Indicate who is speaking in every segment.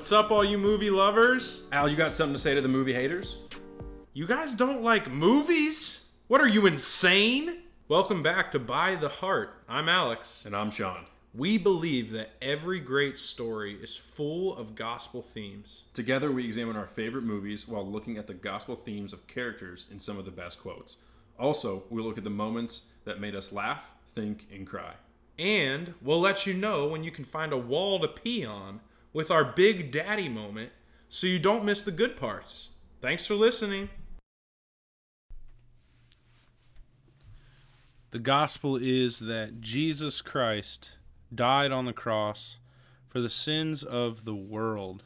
Speaker 1: What's up, all you movie lovers?
Speaker 2: Al, you got something to say to the movie haters?
Speaker 1: You guys don't like movies? What are you, insane? Welcome back to By the Heart. I'm Alex.
Speaker 2: And I'm Sean.
Speaker 1: We believe that every great story is full of gospel themes.
Speaker 2: Together, we examine our favorite movies while looking at the gospel themes of characters in some of the best quotes. Also, we look at the moments that made us laugh, think, and cry.
Speaker 1: And we'll let you know when you can find a wall to pee on with our Big Daddy moment so you don't miss the good parts. Thanks for listening. The gospel is that Jesus Christ died on the cross for the sins of the world.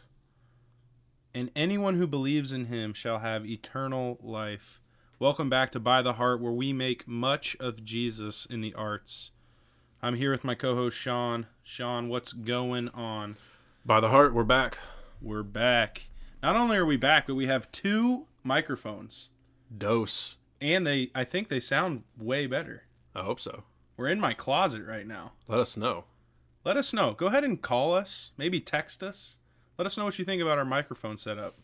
Speaker 1: And anyone who believes in him shall have eternal life. Welcome back to By the Heart, where we make much of Jesus in the arts. I'm here with my co host, Sean. Sean, what's going on?
Speaker 2: By the heart, we're back.
Speaker 1: We're back. Not only are we back, but we have two microphones.
Speaker 2: Dose.
Speaker 1: And they I think they sound way better.
Speaker 2: I hope so.
Speaker 1: We're in my closet right now.
Speaker 2: Let us know.
Speaker 1: Let us know. Go ahead and call us, maybe text us. Let us know what you think about our microphone setup.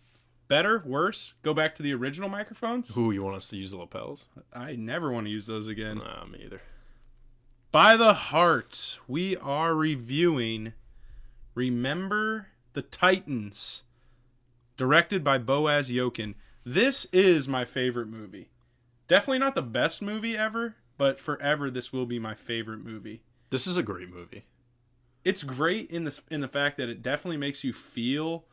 Speaker 1: Better, worse, go back to the original microphones.
Speaker 2: Who you want us to use the lapels?
Speaker 1: I never want to use those again.
Speaker 2: Nah, me either.
Speaker 1: By the heart, we are reviewing Remember the Titans, directed by Boaz Yakin. This is my favorite movie. Definitely not the best movie ever, but forever this will be my favorite movie.
Speaker 2: This is a great movie.
Speaker 1: It's great in the in the fact that it definitely makes you feel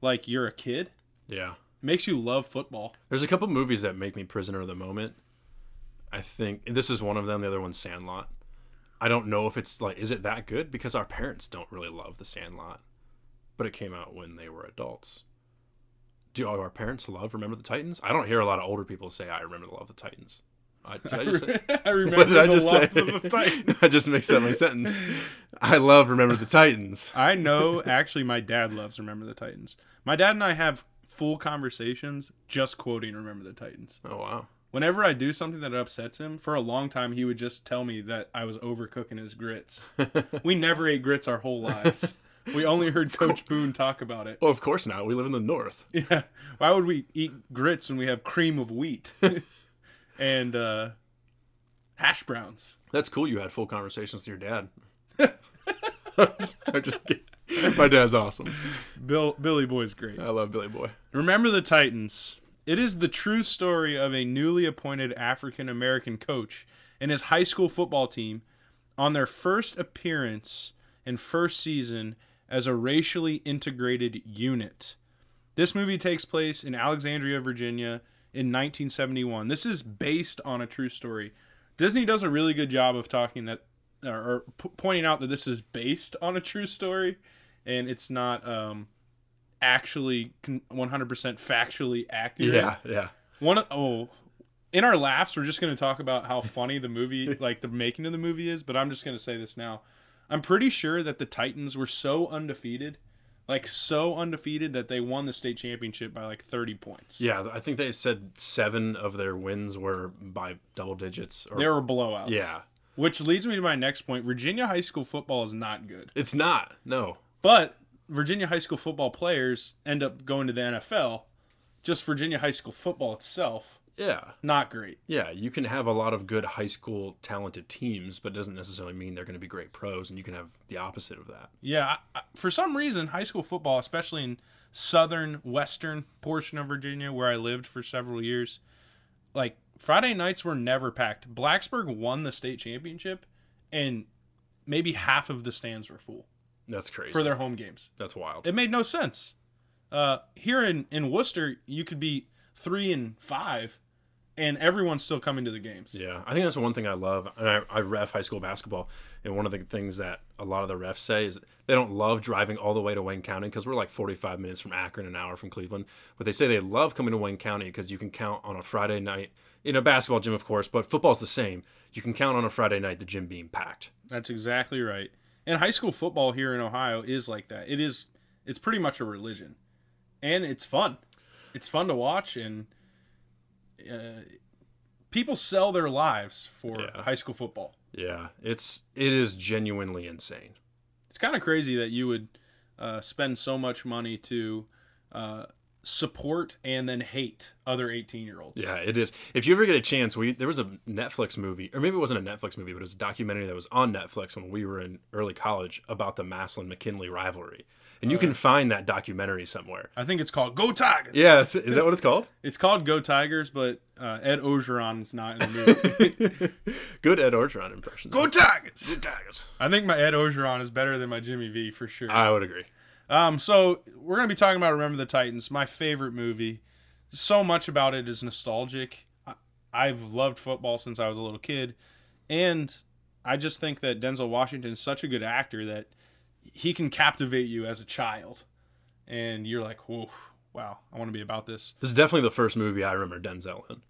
Speaker 1: like you're a kid.
Speaker 2: Yeah.
Speaker 1: makes you love football.
Speaker 2: There's a couple movies that make me prisoner of the moment. I think this is one of them. The other one's Sandlot. I don't know if it's like, is it that good? Because our parents don't really love The Sandlot, but it came out when they were adults. Do our parents love Remember the Titans? I don't hear a lot of older people say, "I remember the love of the Titans." I, did I just say?
Speaker 1: I remember
Speaker 2: What did I
Speaker 1: the
Speaker 2: just say?
Speaker 1: of the Titans.
Speaker 2: I just mixed up my sentence. I love Remember the Titans.
Speaker 1: I know actually my dad loves Remember the Titans. My dad and I have full conversations just quoting Remember the Titans.
Speaker 2: Oh wow.
Speaker 1: Whenever I do something that upsets him, for a long time he would just tell me that I was overcooking his grits. we never ate grits our whole lives. We only heard Coach Boone talk about it.
Speaker 2: Well, of course not. We live in the north.
Speaker 1: Yeah. Why would we eat grits when we have cream of wheat and uh, hash browns?
Speaker 2: That's cool. You had full conversations with your dad. I'm just kidding. My dad's awesome.
Speaker 1: Bill Billy Boy's great.
Speaker 2: I love Billy Boy.
Speaker 1: Remember the Titans. It is the true story of a newly appointed African American coach and his high school football team on their first appearance and first season as a racially integrated unit. This movie takes place in Alexandria, Virginia in 1971. This is based on a true story. Disney does a really good job of talking that or, or p- pointing out that this is based on a true story and it's not um actually 100% factually accurate.
Speaker 2: Yeah, yeah.
Speaker 1: One of, oh, in our laughs, we're just going to talk about how funny the movie, like the making of the movie is. But I'm just going to say this now. I'm pretty sure that the Titans were so undefeated, like so undefeated that they won the state championship by like 30 points.
Speaker 2: Yeah, I think they said seven of their wins were by double digits. Or,
Speaker 1: There were blowouts.
Speaker 2: yeah.
Speaker 1: Which leads me to my next point. Virginia high school football is not good.
Speaker 2: It's not. No.
Speaker 1: But Virginia high school football players end up going to the NFL. Just Virginia high school football itself,
Speaker 2: Yeah.
Speaker 1: not great.
Speaker 2: Yeah, you can have a lot of good high school talented teams, but it doesn't necessarily mean they're going to be great pros, and you can have the opposite of that.
Speaker 1: Yeah, I, I- for some reason, high school football, especially in southern western portion of Virginia, where I lived for several years, like Friday nights were never packed. Blacksburg won the state championship, and maybe half of the stands were full
Speaker 2: That's crazy.
Speaker 1: for their home games.
Speaker 2: That's wild.
Speaker 1: It made no sense. Uh, here in in Wooster, you could be three and five, and everyone's still coming to the games.
Speaker 2: Yeah, I think that's one thing I love. And I, I ref high school basketball, and one of the things that a lot of the refs say is they don't love driving all the way to Wayne County because we're like 45 minutes from Akron, an hour from Cleveland. But they say they love coming to Wayne County because you can count on a Friday night in a basketball gym, of course, but football's the same. You can count on a Friday night the gym being packed.
Speaker 1: That's exactly right. And high school football here in Ohio is like that. It is it's pretty much a religion. And it's fun. It's fun to watch and uh, people sell their lives for
Speaker 2: Yeah.
Speaker 1: high school football.
Speaker 2: Yeah, it's it is genuinely insane.
Speaker 1: It's kind of crazy that you would uh, spend so much money to uh, support and then hate other 18 year olds.
Speaker 2: Yeah, it is. If you ever get a chance, we there was a Netflix movie, or maybe it wasn't a Netflix movie, but it was a documentary that was on Netflix when we were in early college about the Massillon McKinley rivalry, and you can find that documentary somewhere.
Speaker 1: I think it's called Go Tigers.
Speaker 2: Yeah, is that what it's called?
Speaker 1: It's called Go Tigers, but uh, Ed Orgeron is not in the movie.
Speaker 2: Good Ed Orgeron impression.
Speaker 1: Go Tigers!
Speaker 2: Good Tigers.
Speaker 1: I think my Ed Orgeron is better than my Jimmy V for sure.
Speaker 2: I would agree.
Speaker 1: Um, so we're gonna be talking about Remember the Titans, my favorite movie. So much about it is nostalgic. I- I've loved football since I was a little kid, and I just think that Denzel Washington is such a good actor that he can captivate you as a child, and you're like, whoa, wow, I want to be about this.
Speaker 2: This is definitely the first movie I remember Denzel in.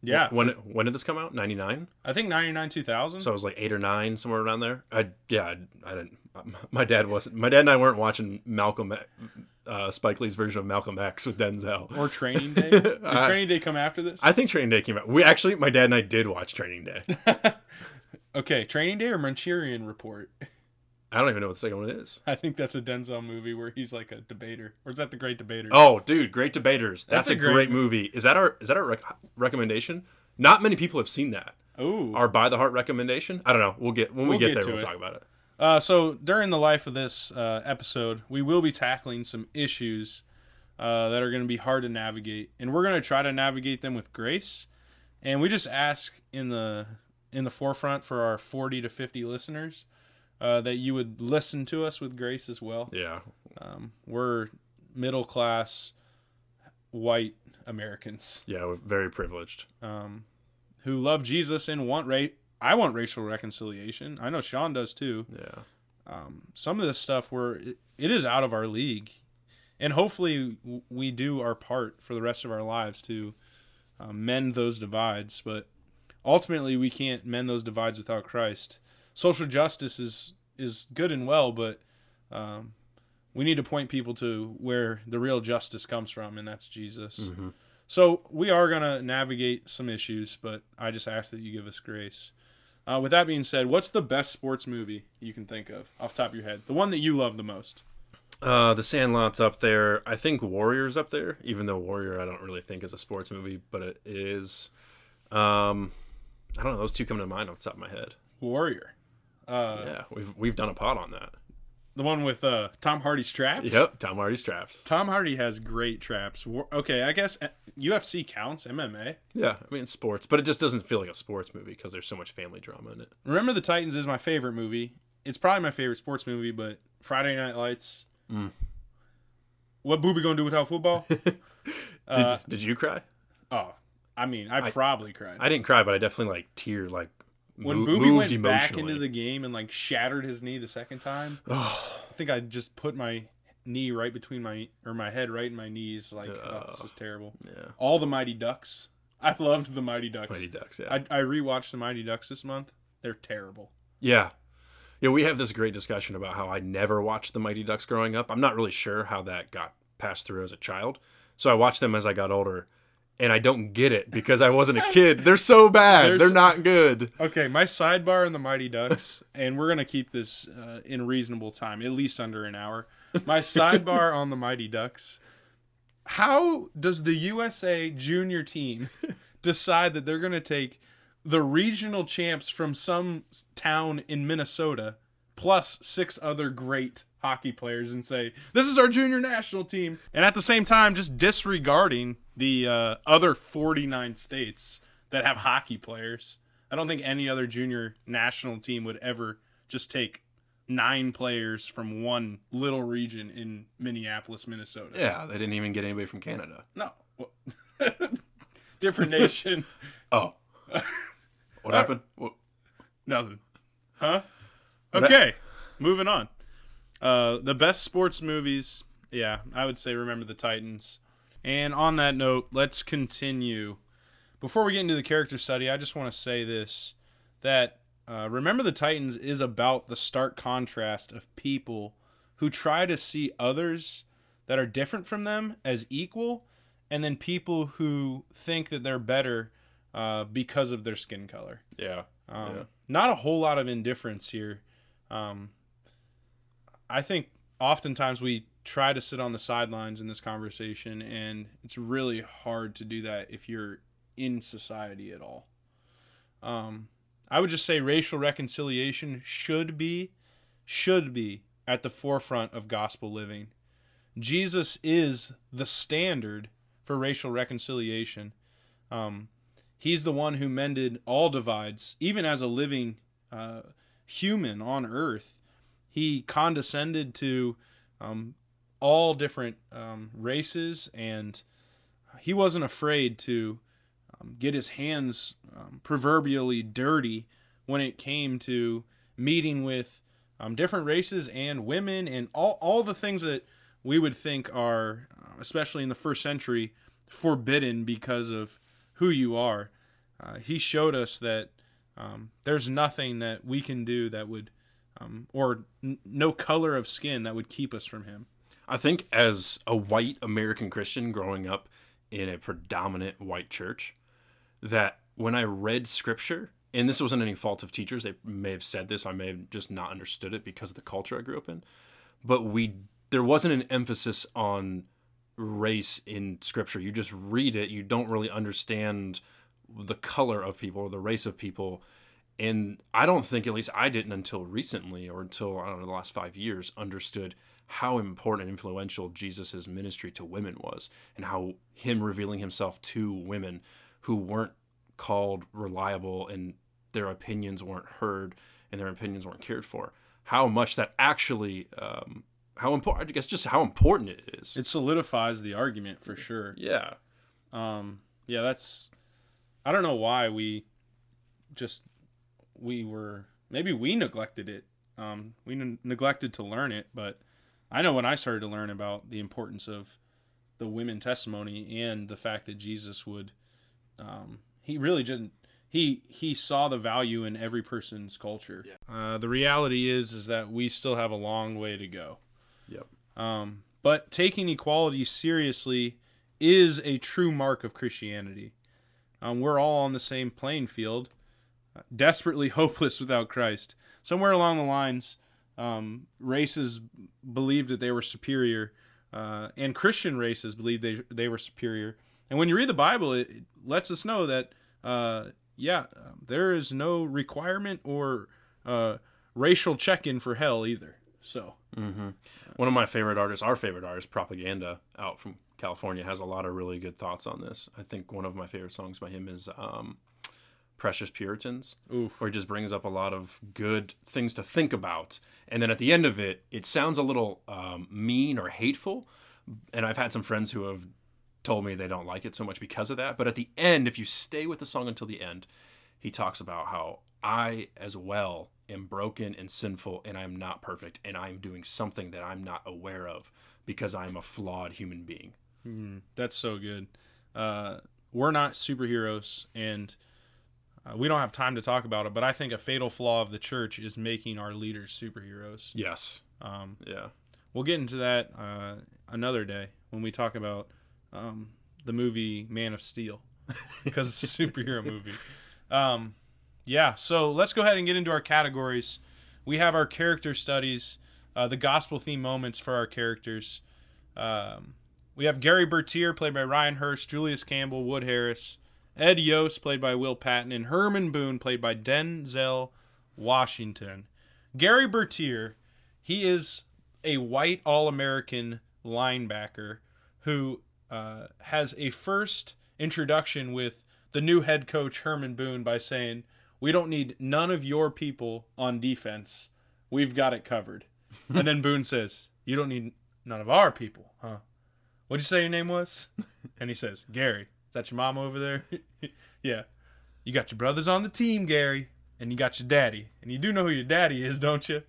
Speaker 1: Yeah,
Speaker 2: When when did this come out? Ninety nine.
Speaker 1: I think '99, 2000.
Speaker 2: So I was like eight or nine, somewhere around there. I yeah, I, I didn't. My dad wasn't. My dad and I weren't watching Malcolm, uh, Spike Lee's version of Malcolm X with Denzel.
Speaker 1: or Training Day. Did Training Day come after this?
Speaker 2: I think Training Day came out. We actually, my dad and I did watch Training Day.
Speaker 1: okay, Training Day or Manchurian Report.
Speaker 2: I don't even know what the second one is.
Speaker 1: I think that's a Denzel movie where he's like a debater, or is that the Great Debater?
Speaker 2: Oh, dude, Great Debaters. That's,
Speaker 1: That's a
Speaker 2: great,
Speaker 1: great
Speaker 2: movie. Is that our is that our rec- recommendation? Not many people have seen that.
Speaker 1: Ooh.
Speaker 2: Our by the heart recommendation. I don't know. We'll get when we
Speaker 1: We'll
Speaker 2: get,
Speaker 1: get
Speaker 2: there. We'll
Speaker 1: it.
Speaker 2: talk about it.
Speaker 1: Uh, so during the life of this uh, episode, we will be tackling some issues uh, that are going to be hard to navigate, and we're going to try to navigate them with grace. And we just ask in the in the forefront for our forty to fifty listeners uh, that you would listen to us with grace as well.
Speaker 2: Yeah.
Speaker 1: Um, we're middle class white Americans
Speaker 2: Yeah. We're very privileged.
Speaker 1: um, who love Jesus and want ra- I want racial reconciliation. I know Sean does too.
Speaker 2: Yeah.
Speaker 1: Um, some of this stuff where it, it is out of our league, and hopefully we do our part for the rest of our lives to uh, mend those divides. But ultimately, we can't mend those divides without Christ. Social justice is is good and well, but um, we need to point people to where the real justice comes from, and that's Jesus.
Speaker 2: Mhm.
Speaker 1: So we are gonna navigate some issues, but I just ask that you give us grace. Uh, with that being said, what's the best sports movie you can think of off the top of your head? The one that you love the most.
Speaker 2: Uh, the Sandlot's up there. I think Warrior's up there, even though Warrior I don't really think is a sports movie, but it is. Um, I don't know. Those two come to mind off the top of my head.
Speaker 1: Warrior. Uh,
Speaker 2: Yeah, we've we've done a pod on that.
Speaker 1: The one with uh, Tom Hardy's traps.
Speaker 2: Yep, Tom Hardy's traps.
Speaker 1: Tom Hardy has great traps. War- okay, I guess uh, UFC counts. MMA.
Speaker 2: Yeah, I mean sports, but it just doesn't feel like a sports movie because there's so much family drama in it.
Speaker 1: Remember the Titans is my favorite movie. It's probably my favorite sports movie, but Friday Night Lights.
Speaker 2: Mm.
Speaker 1: What Boobie gonna do without football?
Speaker 2: Did,
Speaker 1: uh,
Speaker 2: did you cry?
Speaker 1: oh, I mean, I, probably cried.
Speaker 2: I didn't cry, but I definitely like tear like
Speaker 1: when
Speaker 2: mo- Boobie
Speaker 1: went back into the game and like shattered his knee the second time,
Speaker 2: Oh,
Speaker 1: I think I just put my knee right between my or my head right in my knees. Like, oh, this oh. is terrible.
Speaker 2: yeah,
Speaker 1: All the Mighty Ducks. I loved the Mighty Ducks.
Speaker 2: Mighty Ducks. Yeah,
Speaker 1: I, I rewatched the Mighty Ducks this month. They're terrible.
Speaker 2: yeah, yeah. We have this great discussion about how I never watched the Mighty Ducks growing up. I'm not really sure how that got passed through as a child, so I watched them as I got older. And I don't get it because I wasn't a kid. They're so bad.
Speaker 1: There's-
Speaker 2: They're not good.
Speaker 1: Okay, my sidebar in the Mighty Ducks, and we're gonna keep this uh, in reasonable time, at least under an hour. My sidebar on the Mighty Ducks. How does the USA junior team decide that they're gonna take the regional champs from some town in Minnesota, plus six other great hockey players, and say this is our junior national team, and at the same time just disregarding the uh, other forty nine states that have hockey players? I don't think any other junior national team would ever just take nine players from one little region in Minneapolis, Minnesota.
Speaker 2: Yeah, they didn't even get anybody from Canada.
Speaker 1: No. Well, Different nation.
Speaker 2: Oh, what happened? What,
Speaker 1: Nothing. Huh? Okay. Moving on. Uh, the best sports movies. Yeah, I would say Remember the Titans. And on that note, let's continue. Before we get into the character study, I just want to say this that uh, Remember the Titans is about the stark contrast of people who try to see others that are different from them as equal, and then people who think that they're better uh, because of their skin color.
Speaker 2: yeah,
Speaker 1: Um,
Speaker 2: Yeah.
Speaker 1: Not a whole lot of indifference here. Um, I think oftentimes we try to sit on the sidelines in this conversation, and it's really hard to do that if you're in society at all. Um, I would just say racial reconciliation should be, should be at the forefront of gospel living. Jesus is the standard for racial reconciliation. Um, he's the one who mended all divides, even as a living uh, human on earth. He condescended to um, all different um, races, and he wasn't afraid to um, get his hands um, proverbially dirty when it came to meeting with um, different races and women and all, all the things that we would think are, uh, especially in the first century, forbidden because of who you are. Uh, he showed us that um, there's nothing that we can do that would, um, or n- no color of skin that would keep us from him.
Speaker 2: I think as a white American Christian growing up in a predominant white church, that when I read scripture, and this wasn't any fault of teachers, they may have said this, I may have just not understood it because of the culture I grew up in, but we there wasn't an emphasis on race in scripture. You just read it, you don't really understand the color of people or the race of people. And I don't think, at least I didn't until recently or until, I don't know, the last five years, understood how important and influential Jesus' ministry to women was and how him revealing himself to women who weren't called reliable and their opinions weren't heard and their opinions weren't cared for. How much that actually, um, how important, I guess, just how important it is.
Speaker 1: It solidifies the argument for sure.
Speaker 2: yeah.
Speaker 1: Um, yeah, that's. I don't know why we just we were maybe we neglected it. Um, we n- neglected to learn it, but I know when I started to learn about the importance of the women testimony and the fact that Jesus would, um, he really didn't. He he saw the value in every person's culture. Uh, the reality is is that we still have a long way to go.
Speaker 2: Yep.
Speaker 1: Um, but taking equality seriously is a true mark of Christianity. Um, we're all on the same playing field, uh, desperately hopeless without Christ. Somewhere along the lines, um, races believed that they were superior, uh, and Christian races believed they they were superior. And when you read the Bible, it, it lets us know that uh, yeah, um, there is no requirement or uh, racial check-in for hell either. So
Speaker 2: One of my favorite artists, our favorite artist, Propaganda, out from California, has a lot of really good thoughts on this. I think one of my favorite songs by him is um, Precious Puritans,
Speaker 1: Oof.
Speaker 2: where he just brings up a lot of good things to think about. And then at the end of it, it sounds a little um, mean or hateful. And I've had some friends who have told me they don't like it so much because of that. But at the end, if you stay with the song until the end, he talks about how I as well am broken and sinful and I'm not perfect and I'm doing something that I'm not aware of because I'm a flawed human being.
Speaker 1: That's so good. Uh, we're not superheroes, and uh, we don't have time to talk about it. But I think a fatal flaw of the church is making our leaders superheroes.
Speaker 2: Yes.
Speaker 1: Um,
Speaker 2: Yeah.
Speaker 1: we'll get into that uh, another day when we talk about um, the movie Man of Steel because it's a superhero movie. Um, yeah, so let's go ahead and get into our categories. We have our character studies, uh, the gospel theme moments for our characters. Um, we have Gary Bertier, played by Ryan Hurst, Julius Campbell, Wood Harris, Ed Yoast, played by Will Patton, and Herman Boone, played by Denzel Washington. Gary Bertier, he is a white All American linebacker who uh, has a first introduction with the new head coach, Herman Boone, by saying, We don't need none of your people on defense. We've got it covered. and then Boone says, You don't need none of our people, huh? What'd you say your name was? And he says, Gary. Is that your mom over there? yeah. You got your brothers on the team, Gary, and you got your daddy. And you do know who your daddy is, don't you?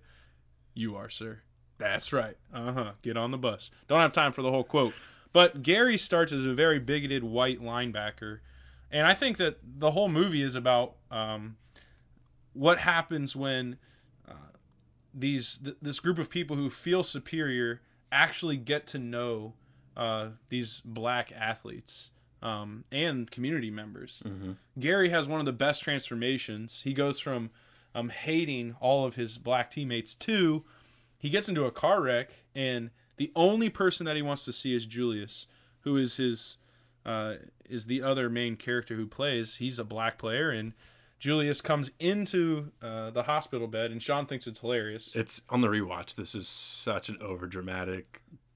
Speaker 1: You are, sir. That's right. Uh huh. Get on the bus. Don't have time for the whole quote. But Gary starts as a very bigoted white linebacker. And I think that the whole movie is about um, what happens when uh, these th- this group of people who feel superior actually get to know uh, these black athletes um, and community members. Gary has one of the best transformations. He goes from um, hating all of his black teammates to he gets into a car wreck and the only person that he wants to see is Julius, who is his uh, is the other main character who plays. He's a black player, and Julius comes into uh, the hospital bed, and Sean thinks it's hilarious.
Speaker 2: It's on the rewatch. This is such an overdramatic,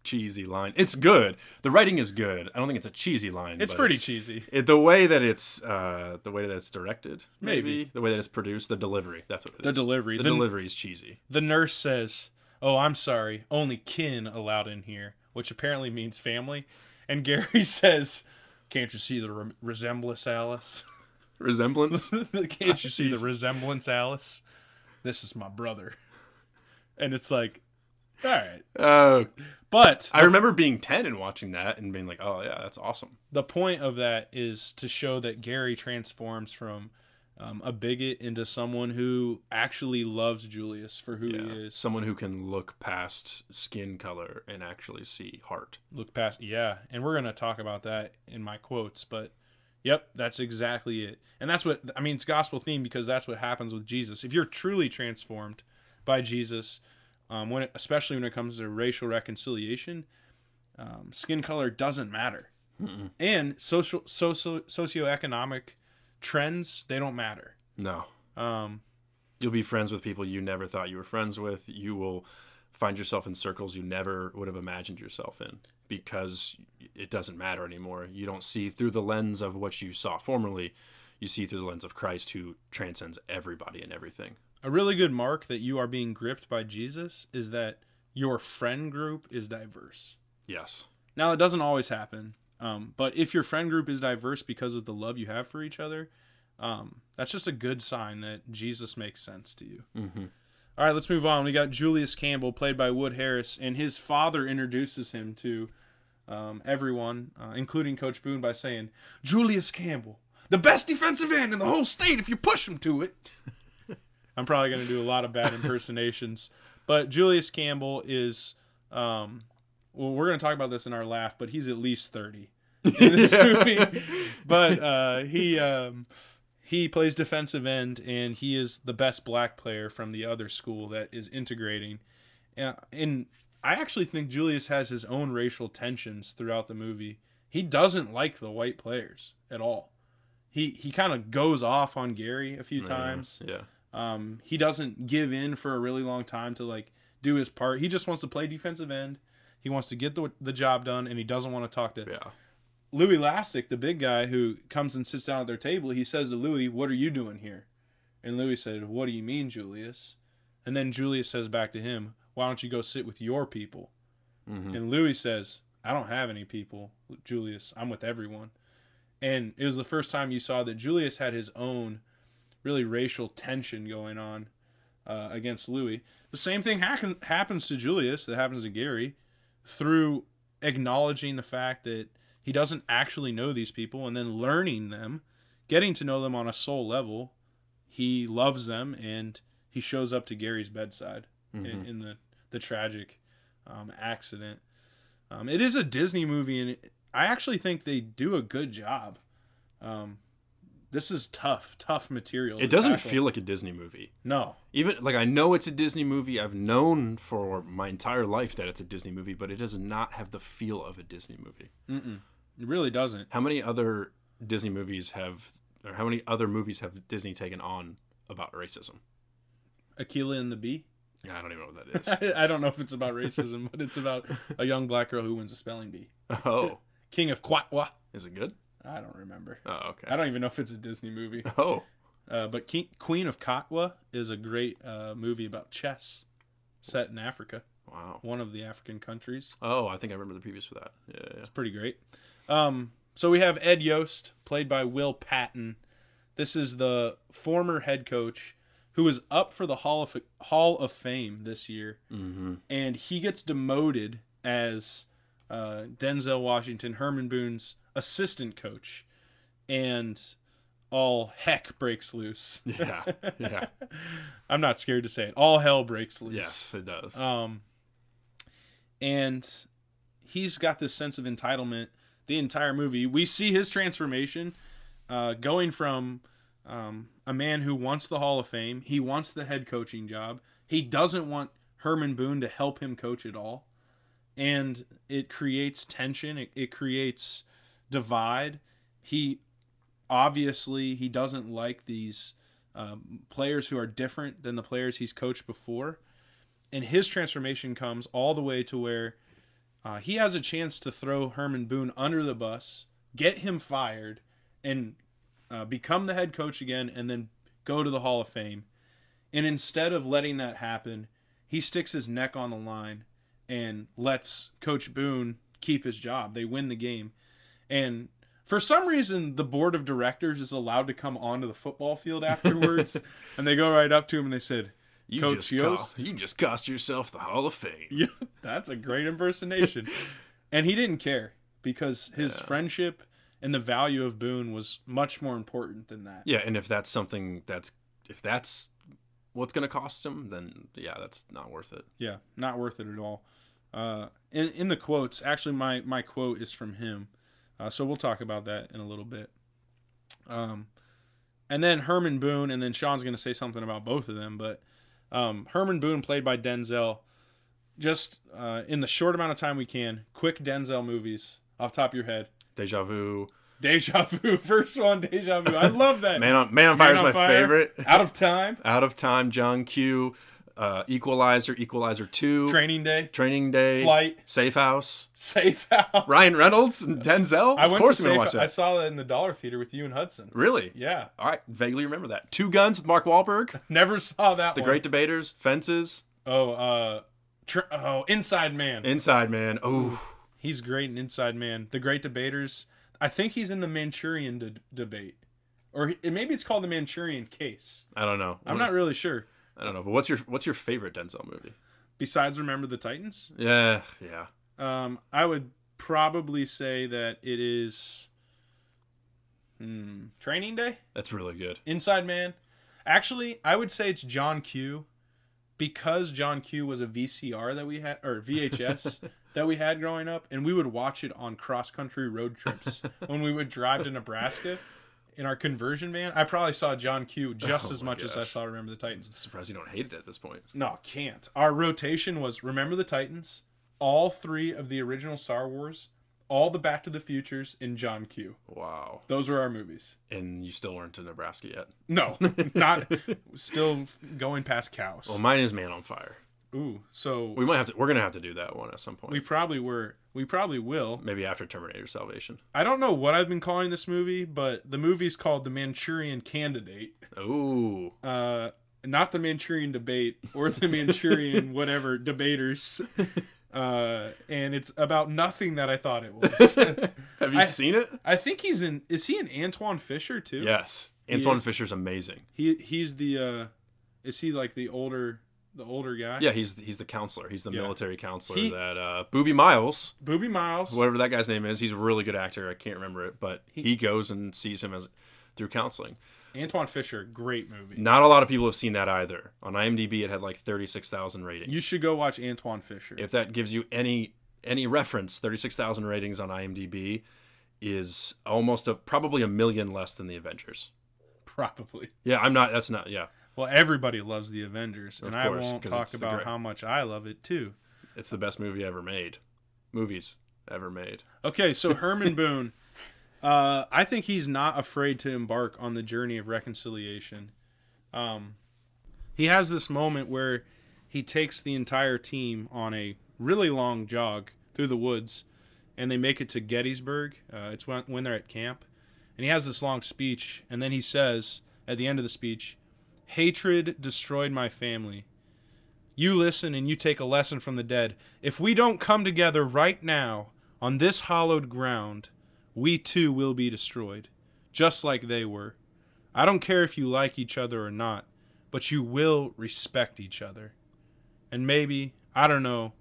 Speaker 2: cheesy line. It's good. The writing is good. I don't think it's a cheesy line.
Speaker 1: It's pretty cheesy.
Speaker 2: It, the way that it's uh, the way that it's directed,
Speaker 1: Maybe.
Speaker 2: maybe. the way that it's produced, the delivery. That's what it is.
Speaker 1: The delivery.
Speaker 2: The
Speaker 1: The-
Speaker 2: delivery is cheesy.
Speaker 1: The nurse says, "Oh, I'm sorry. Only kin allowed in here," which apparently means family. And Gary says, "Can't you see the re- resemblance, Alice?
Speaker 2: Resemblance.
Speaker 1: Can't you see the resemblance, Alice? This is my brother." And it's like, all right,
Speaker 2: Oh,
Speaker 1: but
Speaker 2: I remember being ten and watching that and being like, "Oh yeah, that's awesome."
Speaker 1: the point of that is to show that Gary transforms from um, a bigot into someone who actually loves Julius for who
Speaker 2: Yeah.
Speaker 1: he is.
Speaker 2: Someone who can look past skin color and actually see heart.
Speaker 1: look past yeah and we're going to talk about that in my quotes but yep that's exactly it and that's what i mean it's gospel theme because that's what happens with jesus if you're truly transformed by jesus um, when it, especially when it comes to racial reconciliation um, skin color doesn't matter and social social socioeconomic trends they don't matter
Speaker 2: No,
Speaker 1: um,
Speaker 2: you'll be friends with people you never thought you were friends with. You will find yourself in circles you never would have imagined yourself in because it doesn't matter anymore. You don't see through the lens of what you saw formerly. You see through the lens of Christ who transcends everybody and everything.
Speaker 1: A really good mark that you are being gripped by jesus is that your friend group is diverse
Speaker 2: Yes.
Speaker 1: Now, it doesn't always happen, um, but if your friend group is diverse because of the love you have for each other, um, that's just a good sign that Jesus makes sense to you.
Speaker 2: Mm-hmm.
Speaker 1: All right, let's move on. We got Julius Campbell, played by Wood Harris, and his father introduces him to um, everyone, uh, including Coach Boone, by saying, Julius Campbell, the best defensive end in the whole state if you push him to it. I'm probably going to do a lot of bad impersonations, but Julius Campbell is, um, well, we're going to talk about this in our laugh, but he's at least 30 in this movie. But uh, he um, he plays defensive end, and he is the best black player from the other school that is integrating. Uh, and I actually think Julius has his own racial tensions throughout the movie. He doesn't like the white players at all. He he kind of goes off on Gary a few times.
Speaker 2: Yeah.
Speaker 1: Um, he doesn't give in for a really long time to like do his part. He just wants to play defensive end. He wants to get the the job done, and he doesn't want to talk to
Speaker 2: Yeah.
Speaker 1: Louis Lastik, the big guy who comes and sits down at their table. He says to Louis, "What are you doing here?" And Louis said, "What do you mean, Julius?" And then Julius says back to him, "Why don't you go sit with your people?"
Speaker 2: Mhm.
Speaker 1: And Louis says, "I don't have any people, Julius. I'm with everyone." And it was the first time you saw that Julius had his own really racial tension going on uh, against Louis. The same thing happen- happens to Julius that happens to Gary through acknowledging the fact that he doesn't actually know these people and then learning them, getting to know them on a soul level. He loves them and he shows up to Gary's bedside in, in the, the tragic um, accident. Um, it is a Disney movie, and I actually think they do a good job. Um, this is tough, tough material.
Speaker 2: It doesn't
Speaker 1: tackle.
Speaker 2: feel like a Disney movie.
Speaker 1: no.
Speaker 2: Even like I know it's a Disney movie. I've known for my entire life that it's a Disney movie, but it does not have the feel of a Disney movie.
Speaker 1: Mm-mm. It really doesn't.
Speaker 2: How many other Disney movies have, or how many other movies have Disney taken on about racism?
Speaker 1: Akeelah and the Bee.
Speaker 2: Yeah, I don't even know what that is.
Speaker 1: I don't know if it's about racism, but it's about a young black girl who wins a spelling bee.
Speaker 2: oh,
Speaker 1: King of Katwe.
Speaker 2: is it good?
Speaker 1: I don't remember.
Speaker 2: Oh, okay.
Speaker 1: I don't even know if it's a Disney movie.
Speaker 2: Oh,
Speaker 1: Uh, but King, Queen of Katwe is a great uh, movie about chess set in Africa,
Speaker 2: wow.
Speaker 1: one of the African countries.
Speaker 2: Oh, I think I remember the previous for that. Yeah, yeah.
Speaker 1: It's pretty great. Um, so we have Ed Yoast, played by Will Patton. This is the former head coach who is up for the Hall of Hall of Fame this year,
Speaker 2: Mm-hmm.
Speaker 1: and he gets demoted as uh, Denzel Washington, Herman Boone's assistant coach, and all heck breaks loose.
Speaker 2: Yeah, yeah.
Speaker 1: I'm not scared to say it. All hell breaks loose.
Speaker 2: yes, it does.
Speaker 1: Um, and he's got this sense of entitlement the entire movie. We see his transformation, uh, going from um, a man who wants the Hall of Fame, he wants the head coaching job. He doesn't want Herman Boone to help him coach at all. And it creates tension. It, it creates divide. He obviously he doesn't like these um, players who are different than the players he's coached before, and his transformation comes all the way to where uh, he has a chance to throw Herman Boone under the bus, get him fired, and uh, become the head coach again, and then go to the Hall of Fame. And instead of letting that happen, he sticks his neck on the line and lets Coach Boone keep his job. They win the game. And for some reason, the board of directors is allowed to come onto the football field afterwards. and they go right up to him and they said,
Speaker 2: You
Speaker 1: Coach
Speaker 2: just Yoast? you just cost yourself the Hall of Fame.
Speaker 1: Yeah, that's a great impersonation. and he didn't care because his
Speaker 2: Yeah.
Speaker 1: friendship and the value of Boone was much more important than that.
Speaker 2: Yeah, and if that's something that's if that's what's going to cost him, then yeah, that's not worth it.
Speaker 1: Yeah, not worth it at all. Uh, in in the quotes, actually, my my quote is from him, uh, so we'll talk about that in a little bit. Um, and then Herman Boone, and then Sean's going to say something about both of them, but um, Herman Boone, played by Denzel, just uh, in the short amount of time we can, quick Denzel movies off the top of your head.
Speaker 2: Deja Vu,
Speaker 1: Deja Vu, first one, Deja Vu. I love that.
Speaker 2: Man on Man on Fire is
Speaker 1: on
Speaker 2: my
Speaker 1: Fire,
Speaker 2: favorite.
Speaker 1: Out of Time,
Speaker 2: Out of Time, John Q, uh, Equalizer, Equalizer Two,
Speaker 1: Training Day,
Speaker 2: Training Day,
Speaker 1: Flight,
Speaker 2: Safe House,
Speaker 1: Safe House.
Speaker 2: Ryan Reynolds, and Denzel.
Speaker 1: I
Speaker 2: of course, I'm gonna watch that.
Speaker 1: I saw that in the Dollar Theater with you and Hudson.
Speaker 2: Really?
Speaker 1: Yeah,
Speaker 2: All right, vaguely remember that. Two Guns with Mark Wahlberg,
Speaker 1: never saw that
Speaker 2: The
Speaker 1: one.
Speaker 2: Great Debaters, Fences,
Speaker 1: Oh, uh, tr- oh, Inside Man.
Speaker 2: Inside Man. Oh,
Speaker 1: He's great in Inside Man. The Great Debaters. I think he's in the Manchurian de- debate, or maybe it's called the Manchurian Case.
Speaker 2: I don't know.
Speaker 1: I'm not really sure.
Speaker 2: I don't know. But what's your what's your favorite Denzel movie?
Speaker 1: Besides, Remember the Titans.
Speaker 2: Yeah, yeah.
Speaker 1: Um, I would probably say that it is. Hmm, Training Day.
Speaker 2: That's really good.
Speaker 1: Inside Man. Actually, I would say it's John Q. Because John Q was a VCR that we had or VHS that we had growing up, and we would watch it on cross country road trips when we would drive to Nebraska in our conversion van. I probably saw John Q just
Speaker 2: Oh
Speaker 1: as much as I saw Remember the Titans.
Speaker 2: Surprised you don't hate it at this point.
Speaker 1: No, can't. Our rotation was Remember the Titans, all three of the original Star Wars, all the Back to the Futures, and John Q.
Speaker 2: Wow.
Speaker 1: Those were our movies.
Speaker 2: And you still aren't to Nebraska yet.
Speaker 1: No, not still going past cows.
Speaker 2: Well, mine is Man on Fire.
Speaker 1: Ooh, so
Speaker 2: We might have to. We're gonna have to do that one at some point.
Speaker 1: we probably were. We probably will.
Speaker 2: Maybe after Terminator Salvation.
Speaker 1: I don't know what I've been calling this movie, but the movie's called The Manchurian Candidate.
Speaker 2: Ooh.
Speaker 1: Uh, not the Manchurian Debate or the Manchurian whatever debaters. Uh, and it's about nothing that I thought it was.
Speaker 2: Have you
Speaker 1: I-
Speaker 2: seen it?
Speaker 1: I think he's in. Is he in Antwone Fisher too?
Speaker 2: Yes. Antwone
Speaker 1: is.
Speaker 2: Fisher's amazing.
Speaker 1: He he's the. uh Is he like the older the older guy?
Speaker 2: Yeah, he's he's the counselor. He's the
Speaker 1: Yeah.
Speaker 2: military counselor
Speaker 1: He-
Speaker 2: that uh, Boobie Miles,
Speaker 1: Boobie Miles.
Speaker 2: whatever that guy's name is, he's a really good actor. I can't remember it, but he, goes and sees him as through counseling.
Speaker 1: Antwone Fisher, great movie.
Speaker 2: Not a lot of people have seen that either. On IMDb, it had like thirty six thousand ratings.
Speaker 1: You should go watch Antwone Fisher.
Speaker 2: if that gives you any any reference, thirty six thousand ratings on IMDb is almost a probably a million less than the Avengers.
Speaker 1: Probably.
Speaker 2: Yeah, I'm not. That's not. Yeah,
Speaker 1: Well, everybody loves the Avengers, and I won't talk about
Speaker 2: great-
Speaker 1: how much I love it too.
Speaker 2: it's the best movie ever made. Movies ever made.
Speaker 1: Okay, so Herman Boone, uh, I think he's not afraid to embark on the journey of reconciliation. Um, he has this moment where he takes the entire team on a really long jog through the woods, and they make it to Gettysburg. Uh, it's when, when they're at camp, and he has this long speech, and then he says at the end of the speech, "Hatred destroyed my family." You listen and you take a lesson from the dead. If we don't come together right now on this hallowed ground, we too will be destroyed, just like they were. I don't care if you like each other or not, but you will respect each other. And maybe, I don't know,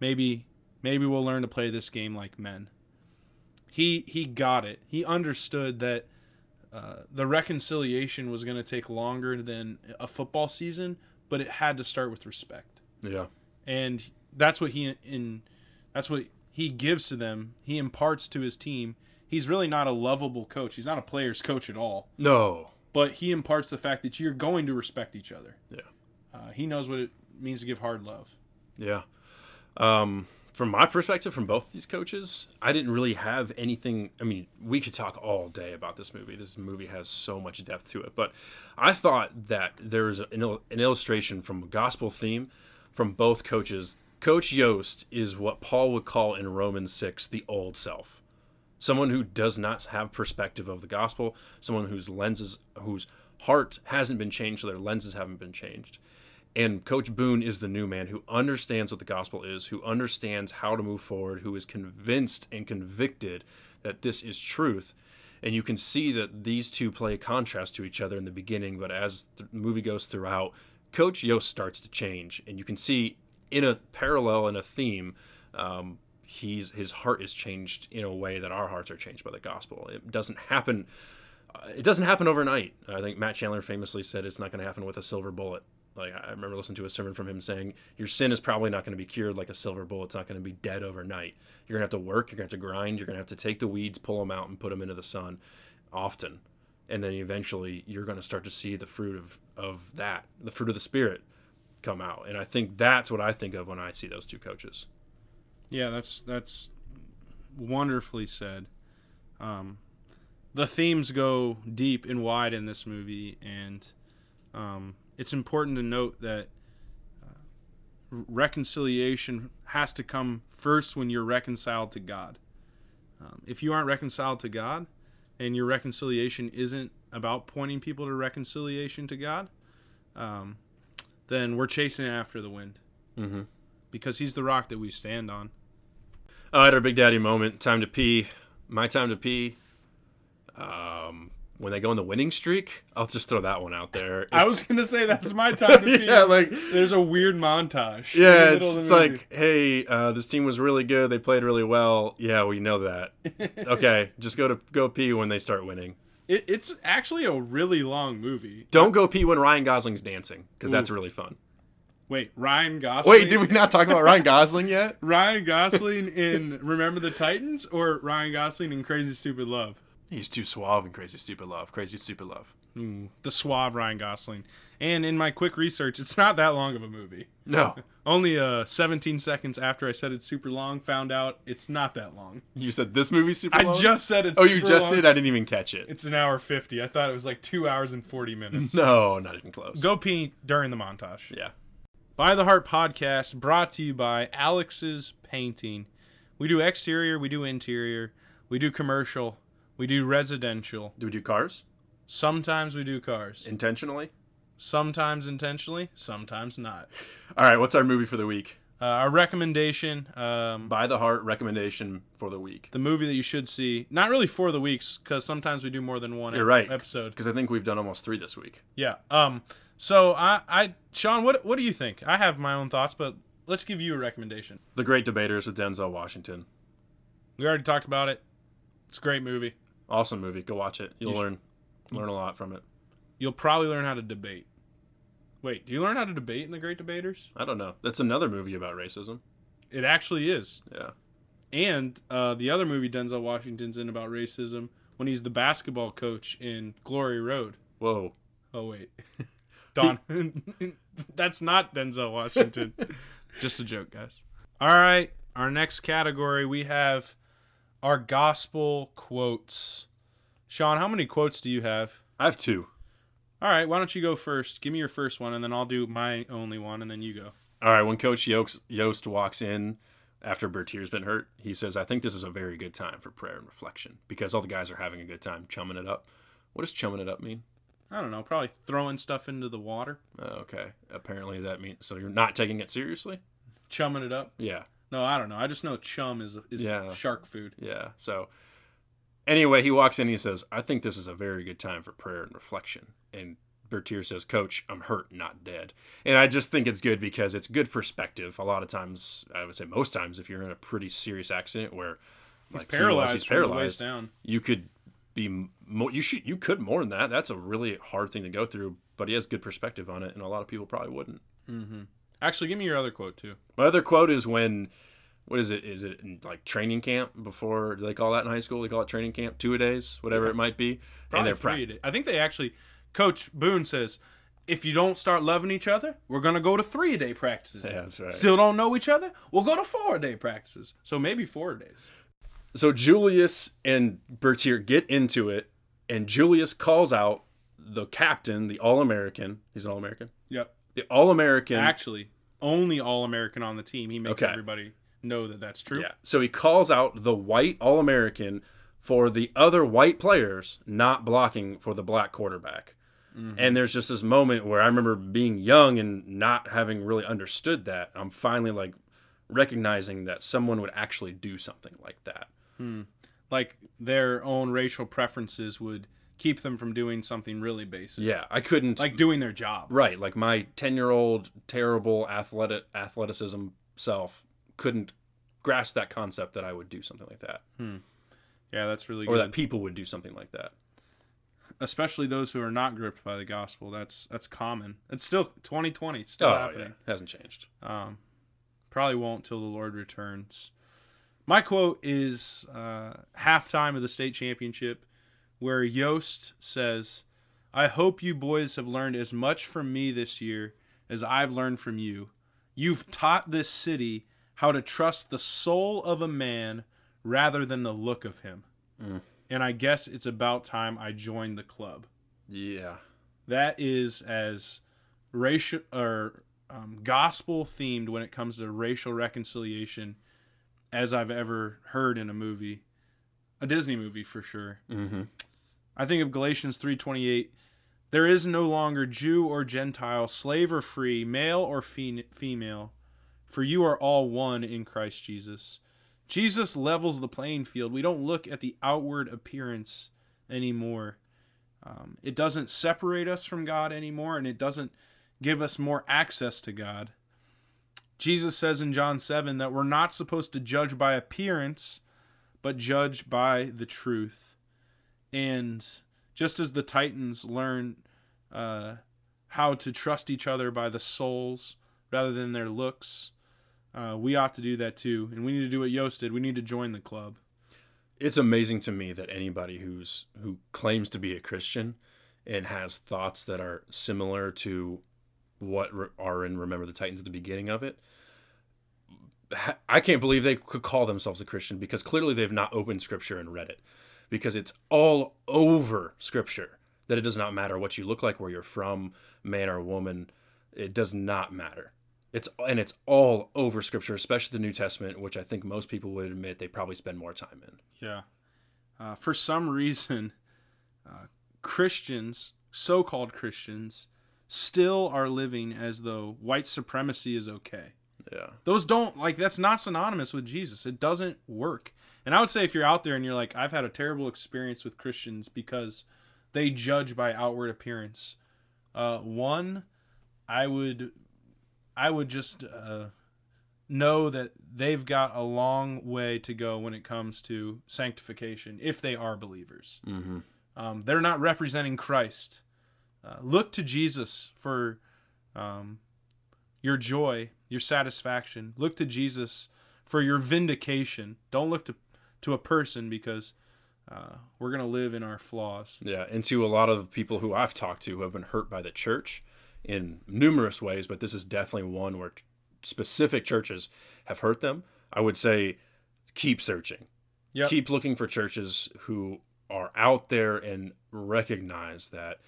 Speaker 1: maybe maybe we'll learn to play this game like men. He he got it. He understood that uh, the reconciliation was going to take longer than a football season, but it had to start with respect
Speaker 2: Yeah.
Speaker 1: and that's what he in that's what he gives to them he imparts to his team he's really not a lovable coach he's not a player's coach at all
Speaker 2: No.
Speaker 1: but he imparts the fact that you're going to respect each other
Speaker 2: Yeah.
Speaker 1: uh, he knows what it means to give hard love
Speaker 2: Yeah. Um, from my perspective, from both these coaches, I didn't really have anything. I mean, we could talk all day about this movie. This movie has so much depth to it. But I thought that there's an, il- an illustration from a gospel theme from both coaches. Coach Yoast is what Paul would call in Romans 6 the old self. Someone who does not have perspective of the gospel, someone whose lenses, whose heart hasn't been changed, so their lenses haven't been changed. And Coach Boone is the new man who understands what the gospel is, who understands how to move forward, who is convinced and convicted that this is truth. And you can see that these two play a contrast to each other in the beginning, but as the movie goes throughout, Coach Yoast starts to change, and you can see in a parallel in a theme, um, he's his heart is changed in a way that our hearts are changed by the gospel. It doesn't happen. Uh, it doesn't happen overnight. I think Matt Chandler famously said it's not going to happen with a silver bullet. Like I remember listening to a sermon from him saying, "Your sin is probably not going to be cured like a silver bullet. It's not going to be dead overnight. You're going to have to work. You're going to have to grind. You're going to have to take the weeds, pull them out, and put them into the sun, often, and then eventually you're going to start to see the fruit of of that, the fruit of the spirit, come out. And I think that's what I think of when I see those two coaches.
Speaker 1: Yeah, that's that's wonderfully said. Um, the themes go deep and wide in this movie, and um, it's important to note that uh, reconciliation has to come first when you're reconciled to God. Um, if you aren't reconciled to God, and your reconciliation isn't about pointing people to reconciliation to God, um, then we're chasing after the wind.
Speaker 2: Mm-hmm.
Speaker 1: Because He's the rock that we stand on.
Speaker 2: I had our Big Daddy moment. Time to pee. My time to pee. Um, when they go on the winning streak, I'll just throw that one out there.
Speaker 1: I was gonna say that's my time to pee.
Speaker 2: yeah, like
Speaker 1: There's a weird montage.
Speaker 2: yeah,
Speaker 1: the middle of
Speaker 2: it's, it's like, hey, uh, this team was really good. They played really well. Yeah, we know that. okay, just go to go pee when they start winning.
Speaker 1: It, it's actually a really long movie.
Speaker 2: Don't go pee when Ryan Gosling's dancing because that's really fun.
Speaker 1: Wait, Ryan Gosling.
Speaker 2: Wait, did we not talk about Ryan Gosling yet?
Speaker 1: Ryan Gosling in Remember the Titans or Ryan Gosling in Crazy Stupid Love?
Speaker 2: He's too suave in Crazy Stupid Love. Crazy Stupid Love.
Speaker 1: Mm, the suave Ryan Gosling. And in my quick research, it's not that long of a movie.
Speaker 2: No,
Speaker 1: Only uh, 17 seconds after I said it's super long, found out it's not that long.
Speaker 2: you said this movie's super
Speaker 1: I
Speaker 2: long?
Speaker 1: just said it's
Speaker 2: Oh, you just
Speaker 1: long.
Speaker 2: did? I didn't even catch it.
Speaker 1: It's an hour 50. I thought it was like two hours and 40 minutes.
Speaker 2: No, not even close.
Speaker 1: Go pee during the montage.
Speaker 2: Yeah.
Speaker 1: By the Heart podcast brought to you by Alex's Painting. We do exterior, we do interior, we do commercial, we do residential.
Speaker 2: Do we do cars
Speaker 1: Sometimes we do cars.
Speaker 2: intentionally?
Speaker 1: Sometimes intentionally, sometimes not.
Speaker 2: All right, what's our movie for the week?
Speaker 1: Uh, our recommendation, um,
Speaker 2: By the Heart recommendation for the week.
Speaker 1: the movie that you should see, not really for the weeks, because sometimes we do more than one
Speaker 2: You're
Speaker 1: ep-
Speaker 2: right.
Speaker 1: episode.
Speaker 2: Because I think we've done almost three this week.
Speaker 1: Yeah. Um. So I, I, Sean, what, what do you think? I have my own thoughts, but let's give you a recommendation.
Speaker 2: The Great Debaters with Denzel Washington.
Speaker 1: We already talked about it. It's a great movie.
Speaker 2: Awesome movie. Go watch it. You'll
Speaker 1: You
Speaker 2: learn learn a lot from it.
Speaker 1: You'll probably learn how to debate. Wait, do you learn how to debate in The Great Debaters?
Speaker 2: I don't know. That's another movie about racism.
Speaker 1: It actually is.
Speaker 2: Yeah.
Speaker 1: And uh, the other movie Denzel Washington's in about racism when he's the basketball coach in Glory Road.
Speaker 2: Whoa.
Speaker 1: Oh wait, Don. That's not Denzel Washington. Just a joke, guys. All right, our next category we have our gospel quotes. Sean, how many quotes do you have?
Speaker 2: I have two.
Speaker 1: All right, why don't you go first? Give me your first one, and then I'll do my only one, and then you go.
Speaker 2: All right, when Coach Yoast, walks in after Bertier's been hurt, he says, I think this is a very good time for prayer and reflection because all the guys are having a good time chumming it up. What does chumming it up mean?
Speaker 1: I don't know, probably throwing stuff into the water,
Speaker 2: Uh, okay. Apparently that means so you're not taking it seriously?
Speaker 1: chumming it up.
Speaker 2: Yeah.
Speaker 1: No, I don't know. I just know chum is is
Speaker 2: Yeah.
Speaker 1: shark food.
Speaker 2: Yeah. So anyway, he walks in and he says, I think this is a very good time for prayer and reflection. And Bertier says, Coach, I'm hurt, not dead. And I just think it's good because it's good perspective. A lot of times, I would say most times, if you're in a pretty serious accident where
Speaker 1: He's
Speaker 2: like he
Speaker 1: paralyzed.
Speaker 2: he's
Speaker 1: from the waist
Speaker 2: paralyzed,
Speaker 1: down.
Speaker 2: you could be more, you should, you could mourn that. That's a really hard thing to go through, but he has good perspective on it. And a lot of people probably wouldn't.
Speaker 1: Mm-hmm. Actually, give me your other quote too.
Speaker 2: My other quote is when, what is it? Is it in, like training camp before? Do they call that in high school? They call it training camp, two a days, whatever
Speaker 1: Yeah.
Speaker 2: it might be.
Speaker 1: Probably
Speaker 2: they're pra-
Speaker 1: I think they actually, Coach Boone says, if you don't start loving each other, we're gonna go to three a day practices.
Speaker 2: Yeah, that's right.
Speaker 1: Still don't know each other, we'll go to four a day practices. So maybe four days.
Speaker 2: So Julius and Bertier get into it, and Julius calls out the captain, the All American. He's an All American.
Speaker 1: Yep.
Speaker 2: The All American.
Speaker 1: Actually, only All American on the team. He makes
Speaker 2: Okay.
Speaker 1: everybody know that that's true.
Speaker 2: Yeah. So he calls out the white All American for the other white players not blocking for the black quarterback. Mm-hmm. And there's just this moment where I remember being young and not having really understood that. I'm finally like recognizing that someone would actually do something like that. Hmm.
Speaker 1: Like their own racial preferences would keep them from doing something really basic,
Speaker 2: Yeah, I couldn't
Speaker 1: like doing their job.
Speaker 2: right, like my 10-year-old terrible athletic athleticism self couldn't grasp that concept that I would do something like that
Speaker 1: Yeah, that's really
Speaker 2: or
Speaker 1: good.
Speaker 2: that people would do something like that.
Speaker 1: Especially those who are not gripped by the gospel. That's that's common. It's still 2020. It's still
Speaker 2: Oh,
Speaker 1: happening.
Speaker 2: yeah, hasn't changed.
Speaker 1: Um, probably won't till the Lord returns. My quote is uh, halftime of the state championship, where Yoast says, "I hope you boys have learned as much from me this year as I've learned from you. You've taught this city how to trust the soul of a man rather than the look of him." And I guess it's about time I joined the club
Speaker 2: Yeah.
Speaker 1: that is as racial or um, gospel themed when it comes to racial reconciliation as I've ever heard in a movie, a Disney movie for sure.
Speaker 2: Mm-hmm.
Speaker 1: I think of Galatians 3:28. There is no longer Jew or Gentile, slave or free, male or fe- female, for you are all one in Christ Jesus. Jesus levels the playing field. We don't look at the outward appearance anymore. Um, it doesn't separate us from God anymore, and it doesn't give us more access to God. Jesus says in John 7 that we're not supposed to judge by appearance, but judge by the truth. And just as the Titans learn uh, how to trust each other by the souls rather than their looks, uh, we ought to do that too. And we need to do what Yoast did. We need to join the club.
Speaker 2: It's amazing to me that anybody who's who claims to be a Christian and has thoughts that are similar to what re- are in Remember the Titans at the beginning of it. I can't believe they could call themselves a Christian because clearly they've not opened Scripture and read it, because it's all over Scripture that it does not matter what you look like, where you're from, man or woman, it does not matter. It's and it's all over Scripture, especially the New Testament, which I think most people would admit they probably spend more time in.
Speaker 1: Yeah. Uh, for some reason, uh, Christians, so called Christians, still are living as though white supremacy is okay.
Speaker 2: Yeah.
Speaker 1: Those don't, like, that's not synonymous with Jesus. It doesn't work. And I would say if you're out there and you're like, I've had a terrible experience with Christians because they judge by outward appearance, uh, one, I would. I would just uh, know that they've got a long way to go when it comes to sanctification if they are believers.
Speaker 2: Mm-hmm.
Speaker 1: Um, they're not representing Christ. Uh, look to Jesus for um, your joy, your satisfaction. Look to Jesus for your vindication. Don't look to, to a person because uh, we're going to live in our flaws.
Speaker 2: Yeah, and to a lot of people who I've talked to who have been hurt by the church in numerous ways, but this is definitely one where specific churches have hurt them. I would say keep searching.
Speaker 1: Yep.
Speaker 2: Keep looking for churches who are out there and recognize that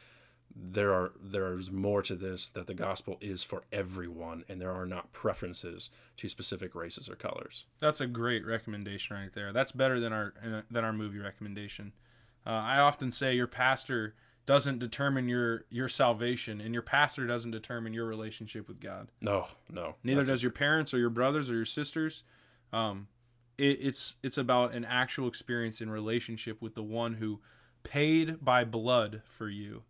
Speaker 2: there are there's more to this that the gospel is for everyone and there are not preferences to specific races or colors.
Speaker 1: That's a great recommendation right there. That's better than our than our movie recommendation. Uh, I often say your pastor doesn't determine your your salvation, and your pastor doesn't determine your relationship with God.
Speaker 2: No, no.
Speaker 1: Neither does your parents or your brothers or your sisters. Um, it, it's it's about an actual experience in relationship with the one who paid by blood for you.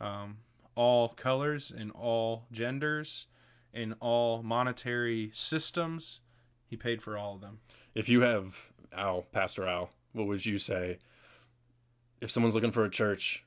Speaker 1: Um, all colors and all genders and all monetary systems. He paid for all of them.
Speaker 2: If you have Al, Pastor Al, what would you say if someone's looking for a church?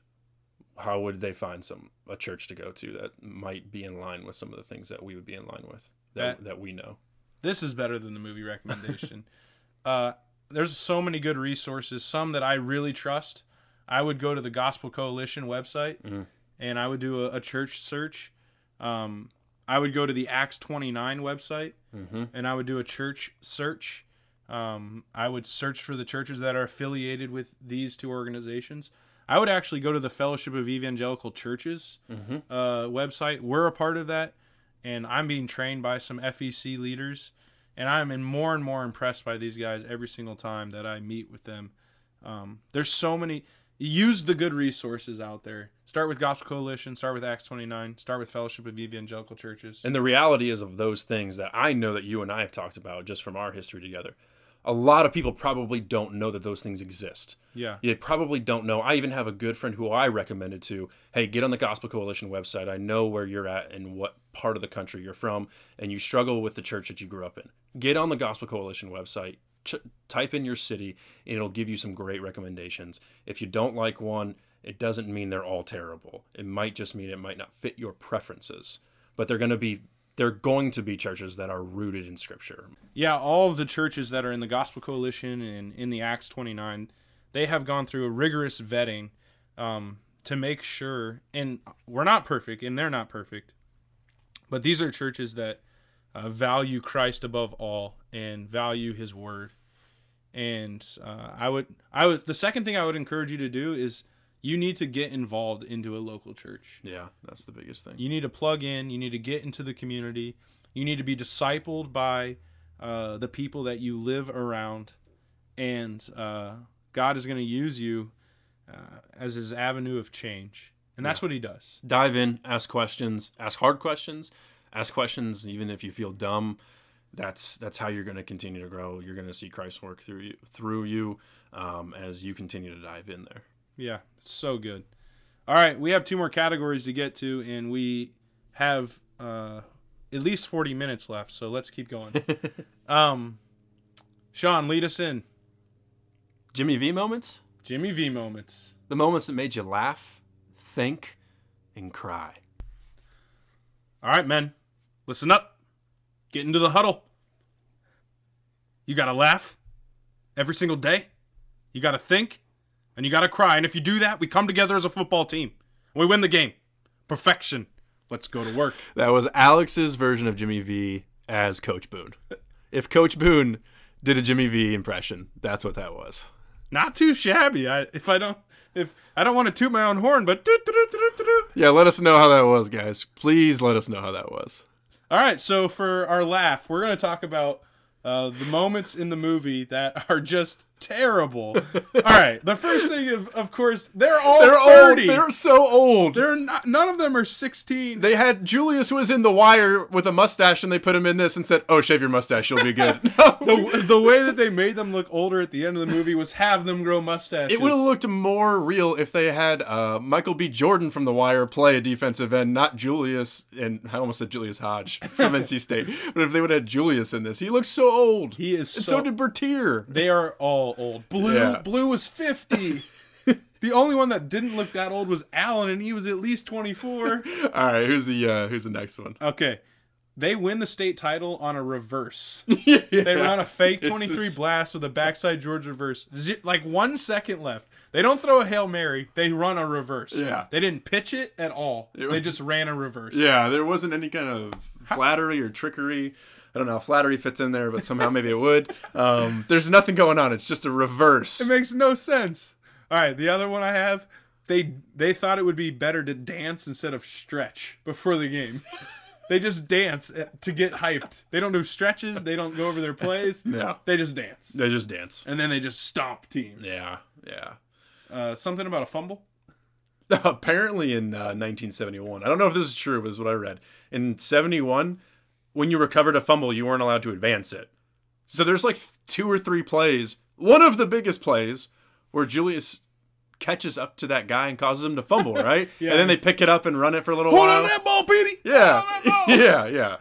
Speaker 2: How would they find some a church to go to that might be in line with some of the things that we would be in line with that
Speaker 1: That-
Speaker 2: that we know?
Speaker 1: This is better than the movie recommendation. uh, there's so many good resources. Some that I really trust. I would go to the Gospel Coalition website,
Speaker 2: Mhm.
Speaker 1: and I would do a, a church search. Um, I would go to the Acts 29 website
Speaker 2: Mm-hmm.
Speaker 1: and I would do a church search. Um, I would search for the churches that are affiliated with these two organizations. I would actually go to the Fellowship of Evangelical Churches
Speaker 2: Mm-hmm.
Speaker 1: uh, website. We're a part of that, and I'm being trained by some FEC leaders, and I'm in more and more impressed by these guys every single time that I meet with them. Um, there's so many. Use the good resources out there. Start with Gospel Coalition. Start with Acts 29. Start with Fellowship of Evangelical Churches.
Speaker 2: And the reality is of those things that I know that you and I have talked about just from our history together. A lot of people probably don't know that those things exist.
Speaker 1: Yeah.
Speaker 2: They probably don't know. I even have a good friend who I recommended to, hey, get on the Gospel Coalition website. I know where you're at and what part of the country you're from, and you struggle with the church that you grew up in. Get on the Gospel Coalition website, ch- type in your city, and it'll give you some great recommendations. If you don't like one, it doesn't mean they're all terrible. It might just mean it might not fit your preferences, but they're going to be they're going to be churches that are rooted in scripture.
Speaker 1: Yeah, all of the churches that are in the Gospel Coalition and in the Acts 29, they have gone through a rigorous vetting um, to make sure, and we're not perfect, and they're not perfect, but these are churches that uh, value Christ above all and value His Word. And uh, I would, I would, the second thing I would encourage you to do is you need to get involved into a local church.
Speaker 2: Yeah, that's the biggest thing.
Speaker 1: You need to plug in. You need to get into the community. You need to be discipled by uh, the people that you live around, and uh, God is going to use you uh, as His avenue of change, and that's what He does.
Speaker 2: dive in, ask questions, ask hard questions, ask questions even if you feel dumb. That's that's how you're going to continue to grow. You're going to see Christ work through you through you um, as you continue to dive in there.
Speaker 1: Yeah, so good. All right, we have two more categories to get to, and we have uh, at least forty minutes left. So let's keep going. um, Sean, lead us in.
Speaker 2: Jimmy V moments,
Speaker 1: Jimmy V moments.
Speaker 2: the moments that made you laugh, think, and cry.
Speaker 1: All right, men, listen up. Get into the huddle. You got to laugh every single day. You got to think and you got to cry. And if you do that, we come together as a football team. We win the game. Perfection. Let's go to work.
Speaker 2: That was Alex's version of Jimmy V as Coach Boone. If Coach Boone did a Jimmy V impression, that's what that was.
Speaker 1: Not too shabby. I if I don't if I don't want to toot my own horn, but.
Speaker 2: Yeah, let us know how that was, guys. Please let us know how that was.
Speaker 1: All right, so for our laugh, we're going to talk about uh, the moments in the movie that are just terrible. All right, the first thing, of, of course, they're all
Speaker 2: They're
Speaker 1: 30.
Speaker 2: old. They're so old.
Speaker 1: They're not. None of them are 16.
Speaker 2: They had Julius was in The Wire with a mustache, and they put him in this and said, "Oh, shave your mustache, you'll be good."
Speaker 1: the, the way that they made them look older at the end of the movie was have them grow mustaches.
Speaker 2: it would have looked more real if they had uh, Michael B. Jordan from The Wire play a defensive end, not Julius. And I almost said Julius Hodge from NC State, but if they would have had Julius in this, he looks so old.
Speaker 1: He is
Speaker 2: And
Speaker 1: so.
Speaker 2: so did Bertier.
Speaker 1: they are all old. Blue.
Speaker 2: Yeah.
Speaker 1: Blue was 50. the only one that didn't look that old was Alan, and he was at least 24.
Speaker 2: All right, who's the uh, who's the next one?
Speaker 1: Okay. They win the state title on a reverse. They run a fake 23
Speaker 2: just-
Speaker 1: blast with a backside George reverse. Z- like one second left. They don't throw a Hail Mary. They run a reverse.
Speaker 2: Yeah.
Speaker 1: They didn't pitch it at all.
Speaker 2: It
Speaker 1: They just ran a reverse.
Speaker 2: Yeah, there wasn't any kind of flattery or trickery. I don't know how flattery fits in there, but somehow maybe it would. Um, there's nothing going on. It's just a reverse.
Speaker 1: It makes no sense. All right, the other one I have, they they thought it would be better to dance instead of stretch before the game. they just dance uh, to get hyped. They don't do stretches. They don't go over their plays.
Speaker 2: Yeah.
Speaker 1: They just dance,
Speaker 2: They just dance.
Speaker 1: and then they just stomp teams.
Speaker 2: Yeah, yeah.
Speaker 1: Uh, something about a fumble.
Speaker 2: Apparently in uh, 1971, I don't know if this is true, but is what I read. In 71, when you recovered a fumble, you weren't allowed to advance it. So there's like two or three plays. One of the biggest plays where Julius catches up to that guy and causes him to fumble, right?
Speaker 1: Yeah.
Speaker 2: And then they pick it up and run it for a little
Speaker 1: Hold
Speaker 2: while.
Speaker 1: Hold on that ball, Petey.
Speaker 2: Yeah.
Speaker 1: Hold on that ball.
Speaker 2: yeah, yeah.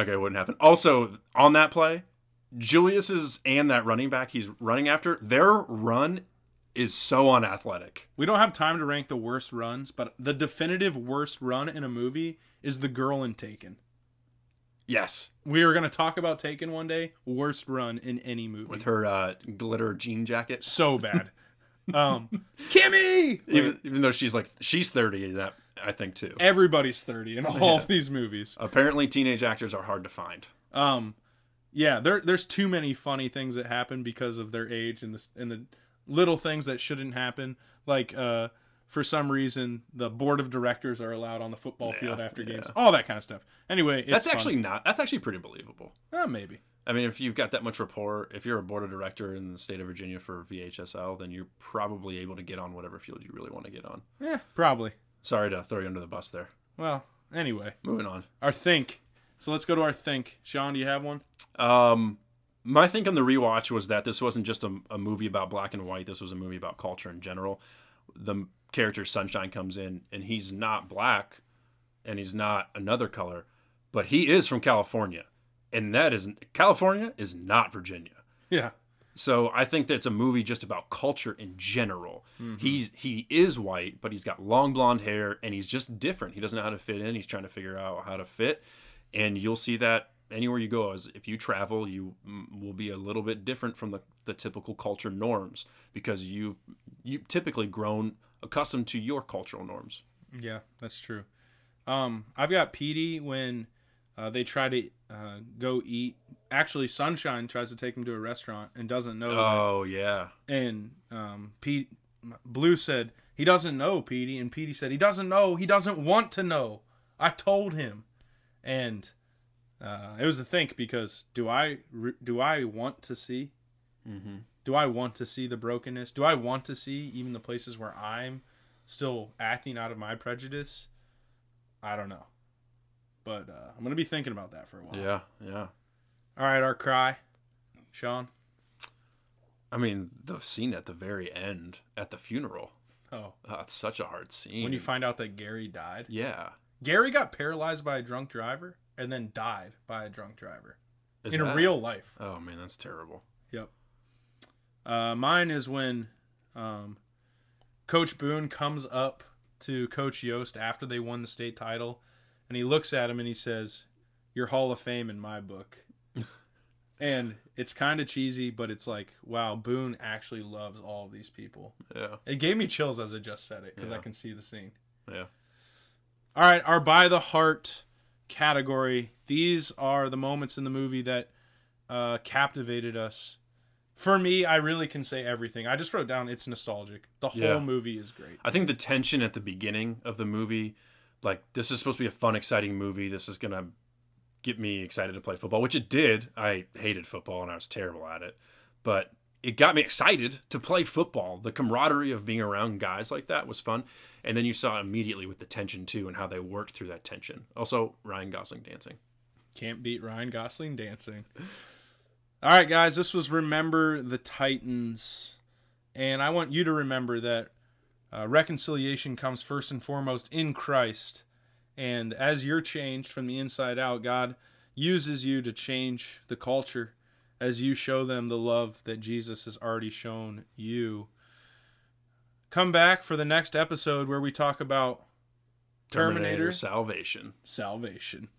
Speaker 2: Okay, wouldn't happen. Also, on that play, Julius's and that running back he's running after, their run is so unathletic.
Speaker 1: We don't have time to rank the worst runs, but the definitive worst run in a movie is the girl in Taken.
Speaker 2: Yes.
Speaker 1: We are going to talk about Taken one day. Worst run in any movie.
Speaker 2: With her uh, glitter jean jacket.
Speaker 1: so bad. Um, Kimmy.
Speaker 2: Even, even though she's like she's 30 in that I think too.
Speaker 1: Everybody's 30 in all of these movies.
Speaker 2: Apparently, teenage actors are hard to find.
Speaker 1: Um, yeah, there there's too many funny things that happen because of their age and the and the little things that shouldn't happen. Like uh, for some reason, the board of directors are allowed on the football field after
Speaker 2: yeah.
Speaker 1: games. All that kind of stuff. Anyway, it's
Speaker 2: That's
Speaker 1: fun.
Speaker 2: actually not. That's actually pretty believable.
Speaker 1: Uh, maybe.
Speaker 2: I mean, if you've got that much rapport, if you're a board of director in the state of Virginia for VHSL, then you're probably able to get on whatever field you really want to get on.
Speaker 1: Yeah, probably.
Speaker 2: Sorry to throw you under the bus there.
Speaker 1: Well, anyway,
Speaker 2: Moving on.
Speaker 1: our think. So let's go to our think. Sean, do you have one?
Speaker 2: Um, my think on the rewatch was that this wasn't just a, a movie about black and white. This was a movie about culture in general. The character Sunshine comes in, and he's not black, and he's not another color, but he is from California, and that is California is not Virginia.
Speaker 1: Yeah.
Speaker 2: So I think that it's a movie just about culture in general. Mm-hmm. He's he is white, but he's got long blonde hair and he's just different. He doesn't know how to fit in. He's trying to figure out how to fit, and you'll see that anywhere you go. As if you travel, you will be a little bit different from the, the typical culture norms because you've you typically grown accustomed to your cultural norms.
Speaker 1: Yeah, that's true. Um, I've got Petey when uh, they try to uh, go eat. Actually, Sunshine tries to take him to a restaurant and doesn't know. that.
Speaker 2: Oh yeah,
Speaker 1: And um, Pete Blue said he doesn't know Petey, and Petey said he doesn't know. He doesn't want to know. I told him, and uh, it was a think because do I do I want to see?
Speaker 2: mm-hmm.
Speaker 1: Do I want to see the brokenness? Do I want to see even the places where I'm still acting out of my prejudice? I don't know. But uh, I'm going to be thinking about that for a while.
Speaker 2: yeah, yeah.
Speaker 1: All right, our cry. Sean.
Speaker 2: I mean, the scene at the very end at the funeral.
Speaker 1: Oh,
Speaker 2: Oh, it's such a hard scene.
Speaker 1: when you find out that Gary died.
Speaker 2: yeah,
Speaker 1: Gary got paralyzed by a drunk driver and then died by a drunk driver
Speaker 2: Is
Speaker 1: in
Speaker 2: that-
Speaker 1: real life.
Speaker 2: Oh man, that's terrible.
Speaker 1: Yep. Uh, mine is when um, Coach Boone comes up to Coach Yoast after they won the state title, and he looks at him and he says, "You're Hall of Fame in my book." and it's kind of cheesy, but it's like, wow, Boone actually loves all of these people.
Speaker 2: Yeah,
Speaker 1: It gave me chills as I just said it because I can see the scene.
Speaker 2: yeah.
Speaker 1: All right, our by the heart category. These are the moments in the movie that uh, captivated us. For me, I really can say everything. I just wrote down it's nostalgic. The whole
Speaker 2: Yeah.
Speaker 1: movie is great.
Speaker 2: I think the tension at the beginning of the movie, like this is supposed to be a fun, exciting movie. This is gonna get me excited to play football, which it did. I hated football and I was terrible at it, but it got me excited to play football. The camaraderie of being around guys like that was fun, and then you saw immediately with the tension too and how they worked through that tension. Also, Ryan Gosling dancing.
Speaker 1: Can't beat Ryan Gosling dancing. All right, guys, this was Remember the Titans. And I want you to remember that uh, reconciliation comes first and foremost in Christ. And as you're changed from the inside out, God uses you to change the culture as you show them the love that Jesus has already shown you. Come back for the next episode where we talk about Terminator
Speaker 2: Salvation.
Speaker 1: salvation.